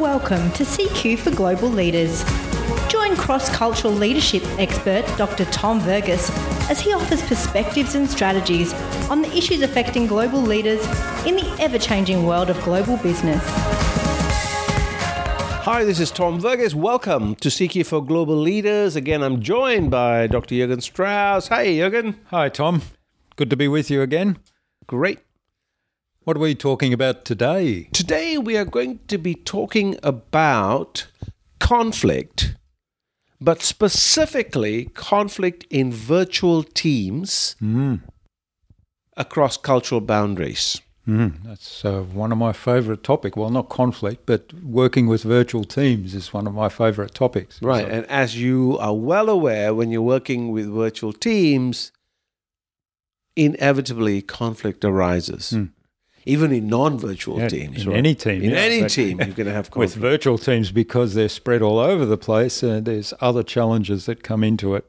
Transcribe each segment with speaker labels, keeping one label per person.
Speaker 1: welcome to CQ for Global Leaders. Join cross cultural leadership expert Dr. Tom Verghese as he offers perspectives and strategies on the issues affecting global leaders in the ever changing world of global business.
Speaker 2: Hi, this is Tom Verghese. Welcome to CQ for Global Leaders. Again, I'm joined by Dr. Jürgen Strauss. Hi, Jürgen.
Speaker 3: Hi, Tom. Good to be with you again.
Speaker 2: Great.
Speaker 3: What are we talking about today?
Speaker 2: Today, we are going to be talking about conflict, but specifically conflict in virtual teams
Speaker 3: Mm.
Speaker 2: across cultural boundaries.
Speaker 3: Mm, that's uh, one of my favourite topics. Well, not conflict, but working with virtual teams is one of my favourite topics.
Speaker 2: Right.
Speaker 3: So-
Speaker 2: And as you are well aware, when you're working with virtual teams, inevitably conflict arises.
Speaker 3: Hmm.
Speaker 2: Even in non virtual
Speaker 3: Yeah,
Speaker 2: teams.
Speaker 3: in
Speaker 2: right?
Speaker 3: any team,
Speaker 2: In
Speaker 3: yeah,
Speaker 2: any team, you're going to have
Speaker 3: with virtual teams, because they're spread all over the place, uh, there's other challenges that come into it.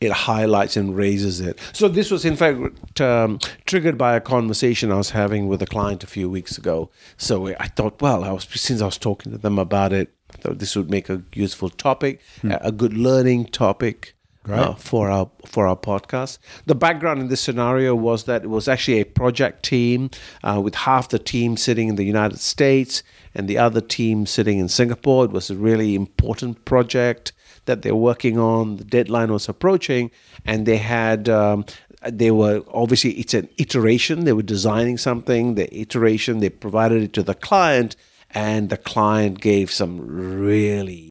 Speaker 2: it highlights and raises it. So this was in fact um, triggered by a conversation I was having with a client a few weeks ago. So I thought, well, I was since I was talking to them about it, I thought this would make a useful topic, a a good learning topic. Uh, for our for our podcast, the background in this scenario was that it was actually a project team uh, with half the team sitting in the United States and the other team sitting in Singapore. It was a really important project that they're working on. The deadline was approaching, and they had. Um, they were obviously it's an iteration. They were designing something. The iteration they provided it to the client, and the client gave some really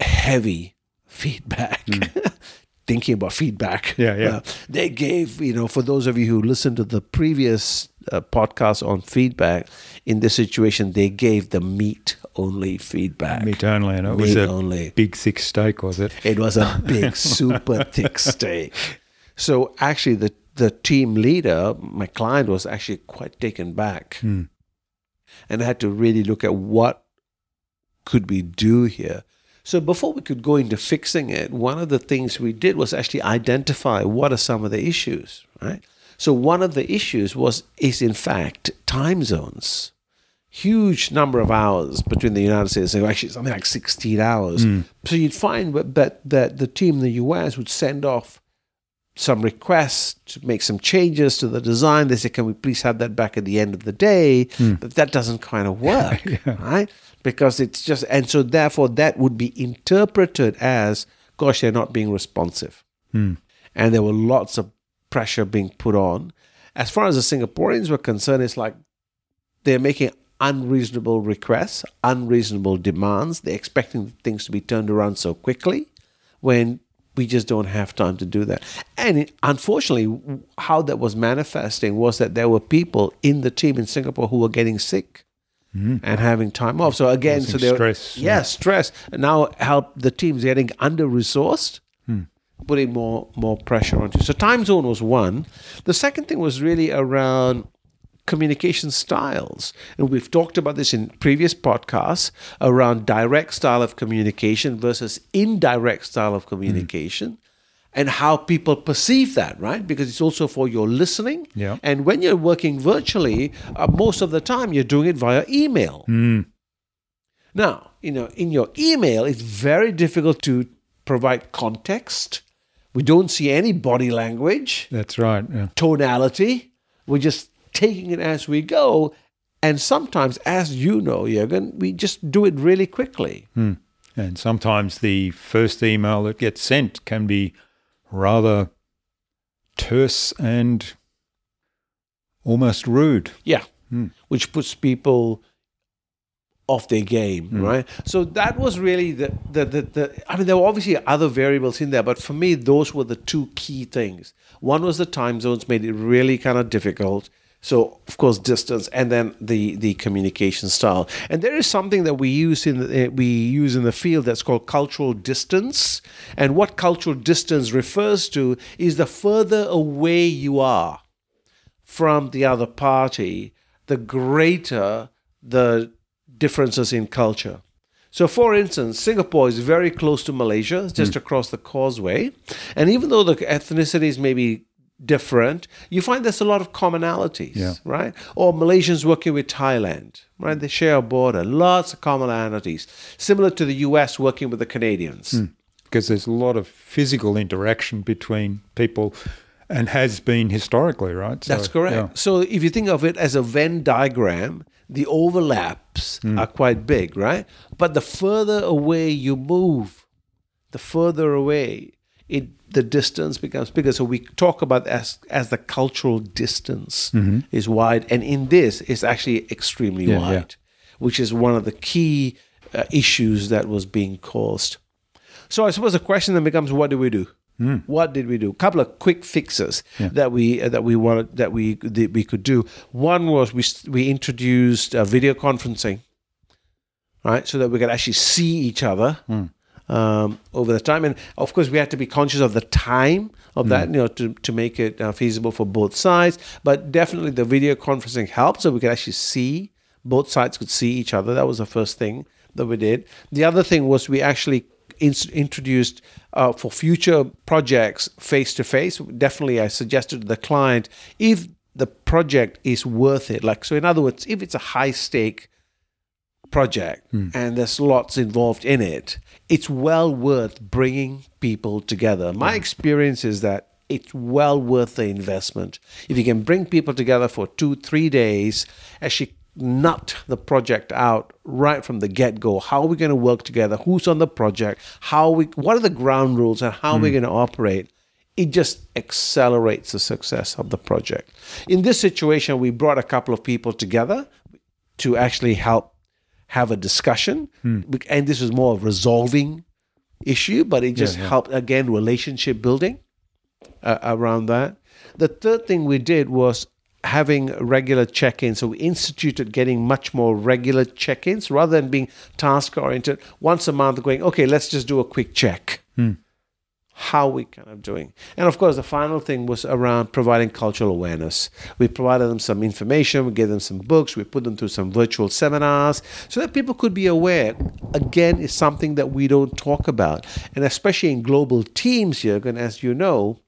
Speaker 2: heavy feedback. Thinking about feedback,
Speaker 3: Hmm. Yeah, yeah.
Speaker 2: Uh, they gave you know for those of you who listened to the previous uh, podcast on feedback in this situation, they gave the meat only feedback.
Speaker 3: Meat only, and it was
Speaker 2: Meat
Speaker 3: a
Speaker 2: only.
Speaker 3: big thick steak, was it?
Speaker 2: It was a big, super thick steak. So actually, the the team leader, my client, was actually quite taken back, and I had to really look at what could we do here. So before we could go into fixing it, one of the things we did was actually identify what are some of the issues, right? So one of the issues was is in fact time zones. Huge number of hours between the United States and actually something like 16 hours. Hmm. So you'd find that, that that the team in the US would send off some requests to make some changes to the design. They say, "Can we please have that back at the end of the day?" Hmm. But that doesn't kind of work, right? Because it's just, and so therefore that would be interpreted as, "Gosh, they're not being responsive," hmm. and there were lots of pressure being put on. As far as the Singaporeans were concerned, it's like they're making unreasonable requests, unreasonable demands. They're expecting things to be turned around so quickly when we just don't have time to do that. And it, unfortunately, how that was manifesting was that there were people in the team in Singapore who were getting sick. Mm-hmm. And having time off. So again, so they
Speaker 3: stress,
Speaker 2: Yeah,
Speaker 3: yeah.
Speaker 2: stress. And now help the teams getting under resourced hmm. putting more more pressure onto you. So time zone was one. The second thing was really around communication styles. And we've talked about this in previous podcasts around direct style of communication versus indirect style of communication. And how people perceive that, right? Because it's also for your listening.
Speaker 3: Yeah.
Speaker 2: And when you're working virtually, uh, most of the time you're doing it via email. Now, you know, in your email, it's very difficult to provide context. We don't see any body language,
Speaker 3: That's right. Yeah.
Speaker 2: tonality. We're just taking it as we go. And sometimes, as you know, Jürgen, we just do it really quickly. Hmm.
Speaker 3: And sometimes the first email that gets sent can be rather terse and almost rude.
Speaker 2: Yeah. Hmm. Which puts people off their game, hmm. right? So that was really the, the, the, the, I mean, there were obviously other variables in there, but for me, those were the two key things. One was the time zones made it really kind of difficult. So, of course, distance, and then the the communication style. And there is something that we use in the, uh, we use in the field that's called cultural distance. And what cultural distance refers to is the further away you are from the other party, the greater the differences in culture. So, for instance, Singapore is very close to Malaysia, it's just across the causeway. And even though the ethnicities may be different, you find there's a lot of commonalities,
Speaker 3: Yeah.
Speaker 2: right? Or Malaysians working with Thailand, right? They share a border, lots of commonalities, similar to the US working with the Canadians. Hmm.
Speaker 3: because there's a lot of physical interaction between people and has been historically, right? So,
Speaker 2: That's correct.
Speaker 3: yeah.
Speaker 2: So if you think of it as a Venn diagram, the overlaps hmm. are quite big, right? But the further away you move, the further away it the distance becomes bigger. So we talk about as as the cultural distance is wide, and in this it's actually extremely
Speaker 3: Yeah, yeah.
Speaker 2: wide, which is one of the key uh, issues that was being caused. So I suppose the question then becomes, what do we do? What did we do? A couple of quick fixes that we uh, that we wanted that we that we could do. One was we we introduced uh, video conferencing, right, so that we could actually see each other um, over the time. And of course, we had to be conscious of the time of that, you know, to to make it uh, feasible for both sides. But definitely, the video conferencing helped, so we could actually see both sides could see each other. That was the first thing that we did. The other thing was we actually ins- introduced uh, for future projects face to face. Definitely, I suggested to the client if the project is worth it. Like so, in other words, if it's a high stake project hmm. and there's lots involved in it, it's well worth bringing people together. My experience is that it's well worth the investment. If you can bring people together for two, three days, actually nut the project out right from the get-go. How are we going to work together? Who's on the project? How we what are the ground rules and how are we hmm. going to operate? it just accelerates the success of the project. In this situation, we brought a couple of people together to actually help have a discussion, and this was more of resolving issue, but it just helped again relationship building uh, around that. The third thing we did was having regular check-ins. So we instituted getting much more regular check-ins rather than being task-oriented. Once a month, going okay, let's just do a quick check how we kind of doing. And of course, the final thing was around providing cultural awareness. We provided them some information, we gave them some books, we put them through some virtual seminars so that people could be aware. Again, it's something that we don't talk about. And especially in global teams, Jürgen, as you know,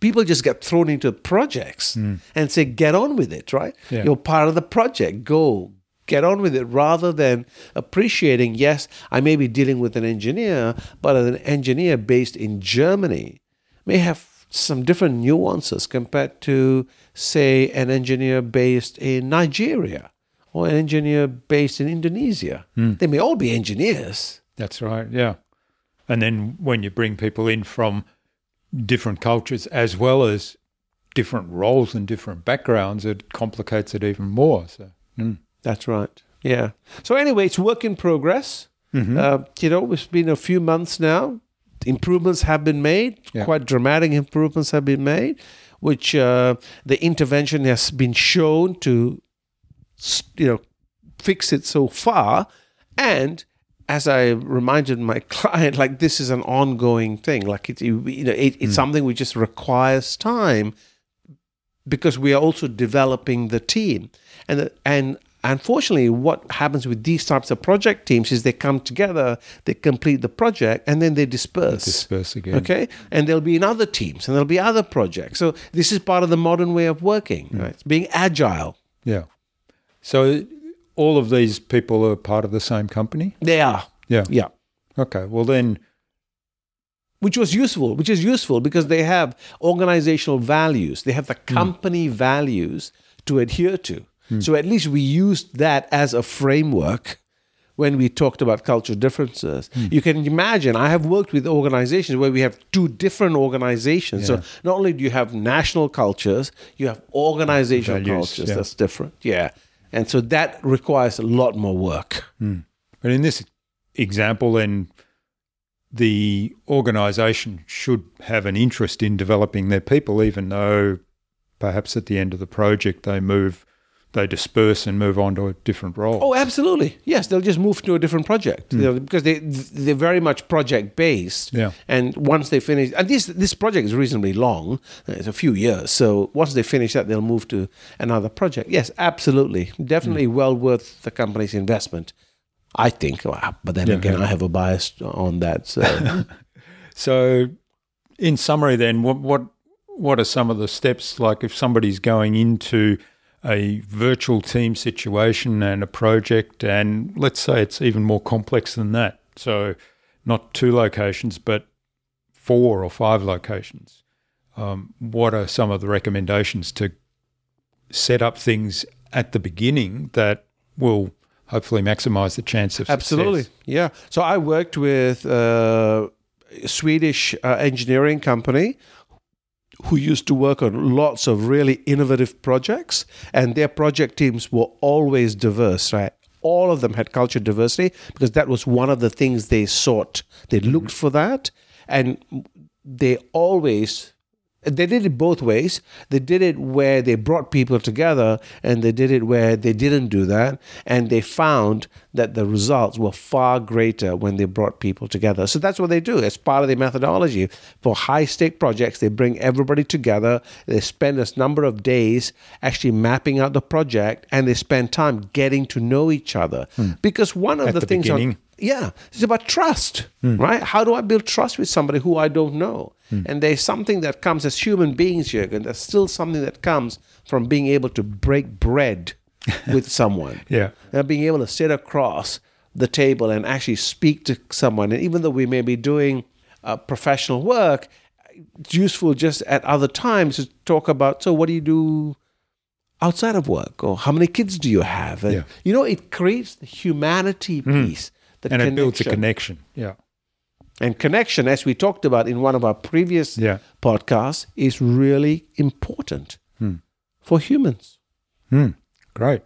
Speaker 2: people just get thrown into projects mm. and say, get on with it, right?
Speaker 3: Yeah.
Speaker 2: You're part of the project. Go, get on with it rather than appreciating, yes, I may be dealing with an engineer, but an engineer based in Germany may have some different nuances compared to, say, an engineer based in Nigeria or an engineer based in Indonesia. They may all be engineers.
Speaker 3: That's right. Yeah. And then when you bring people in from different cultures as well as different roles and different backgrounds, it complicates it even more. So, mm.
Speaker 2: That's right. Yeah. So anyway, it's work in progress. Uh, you know, it's been a few months now. Improvements have been made.
Speaker 3: Yeah.
Speaker 2: Quite dramatic improvements have been made, which uh, the intervention has been shown to, you know, fix it so far. And as I reminded my client, like this is an ongoing thing. Like it, you know, it, it's something which just requires time because we are also developing the team. And and unfortunately, what happens with these types of project teams is they come together, they complete the project, and then they disperse.
Speaker 3: disperse again.
Speaker 2: Okay, and there'll be in other teams, and there'll be other projects. So this is part of the modern way of working, mm. right? It's being agile.
Speaker 3: Yeah. So all of these people are part of the same company?
Speaker 2: They are,
Speaker 3: Yeah.
Speaker 2: yeah.
Speaker 3: Okay. Well, then,
Speaker 2: which was useful, which is useful because they have organizational values. They have the mm. company values to adhere to. Hmm. So at least we used that as a framework when we talked about cultural differences. Hmm. You can imagine, I have worked with organizations where we have two different organizations. So not only do you have national cultures, you have organizational
Speaker 3: Values,
Speaker 2: cultures
Speaker 3: yeah.
Speaker 2: that's different. Yeah. And so that requires a lot more work. Hmm.
Speaker 3: but in this example, then the organisation should have an interest in developing their people, even though perhaps at the end of the project they move, they disperse and move on to a different role.
Speaker 2: Oh, absolutely. Yes, they'll just move to a different project hmm. you know, because they they're very much project based.
Speaker 3: Yeah.
Speaker 2: And once they finish, and this this project is reasonably long. It's a few years. So once they finish that, they'll move to another project. Yes, absolutely, definitely hmm. well worth the company's investment. I think, but then
Speaker 3: Yeah,
Speaker 2: again,
Speaker 3: yeah.
Speaker 2: I have a bias on that. So
Speaker 3: So, in summary, then, what what what are some of the steps? Like, if somebody's going into a virtual team situation and a project, and let's say it's even more complex than that. So, not two locations, but four or five locations. Um, what are some of the recommendations to set up things at the beginning that will hopefully maximize the chance of
Speaker 2: Absolutely,
Speaker 3: success?
Speaker 2: yeah. So I worked with a Swedish uh, engineering company who used to work on lots of really innovative projects, and their project teams were always diverse, right? All of them had culture diversity because that was one of the things they sought. They looked for that, and they always they did it both ways. They did it where they brought people together, and they did it where they didn't do that. And they found that the results were far greater when they brought people together. So that's what they do. As part of their methodology for high stake projects, they bring everybody together. They spend a number of days actually mapping out the project, and they spend time getting to know each other. Hmm. Because one of
Speaker 3: At
Speaker 2: the,
Speaker 3: the
Speaker 2: things on. Yeah, it's about trust, hmm. right? How do I build trust with somebody who I don't know? Hmm. And there's something that comes as human beings, Jürgen. There's still something that comes from being able to break bread with someone.
Speaker 3: Yeah.
Speaker 2: And being able to sit across the table and actually speak to someone. And even though we may be doing uh, professional work, it's useful just at other times to talk about so, what do you do outside of work? Or how many kids do you have? And,
Speaker 3: Yeah.
Speaker 2: You know, it creates the humanity hmm. piece. The
Speaker 3: and it builds a
Speaker 2: connection.
Speaker 3: connection. Yeah.
Speaker 2: And connection, as we talked about in one of our previous
Speaker 3: Yeah.
Speaker 2: podcasts, is really important for humans.
Speaker 3: Hmm. Great.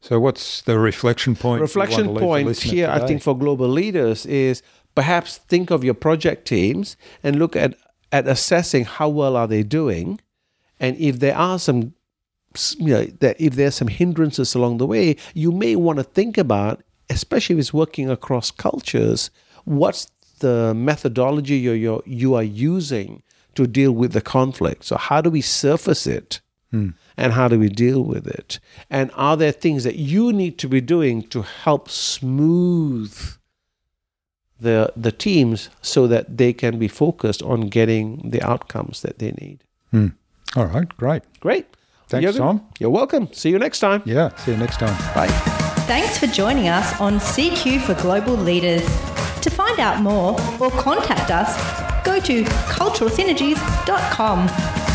Speaker 3: So, what's the reflection point? you want to
Speaker 2: reflection point
Speaker 3: listener
Speaker 2: here, I think, for global leaders is perhaps think of your project teams and look at, at assessing how well are they doing, and if there are some, you know, that if there's some hindrances along the way, you may want to think about, especially if it's working across cultures, what's the methodology you're, you're, you are using to deal with the conflict. So how do we surface it? Hmm. and how do we deal with it? And are there things that you need to be doing to help smooth the the teams so that they can be focused on getting the outcomes that they need? Hmm.
Speaker 3: All right. Great.
Speaker 2: Great.
Speaker 3: Thanks,
Speaker 2: Jürgen,
Speaker 3: Tom.
Speaker 2: You're welcome. See you next time.
Speaker 3: Yeah. See you next time.
Speaker 2: Bye.
Speaker 1: Thanks for joining us on CQ for Global Leaders. To find out more or contact us, go to culturalsynergies.com.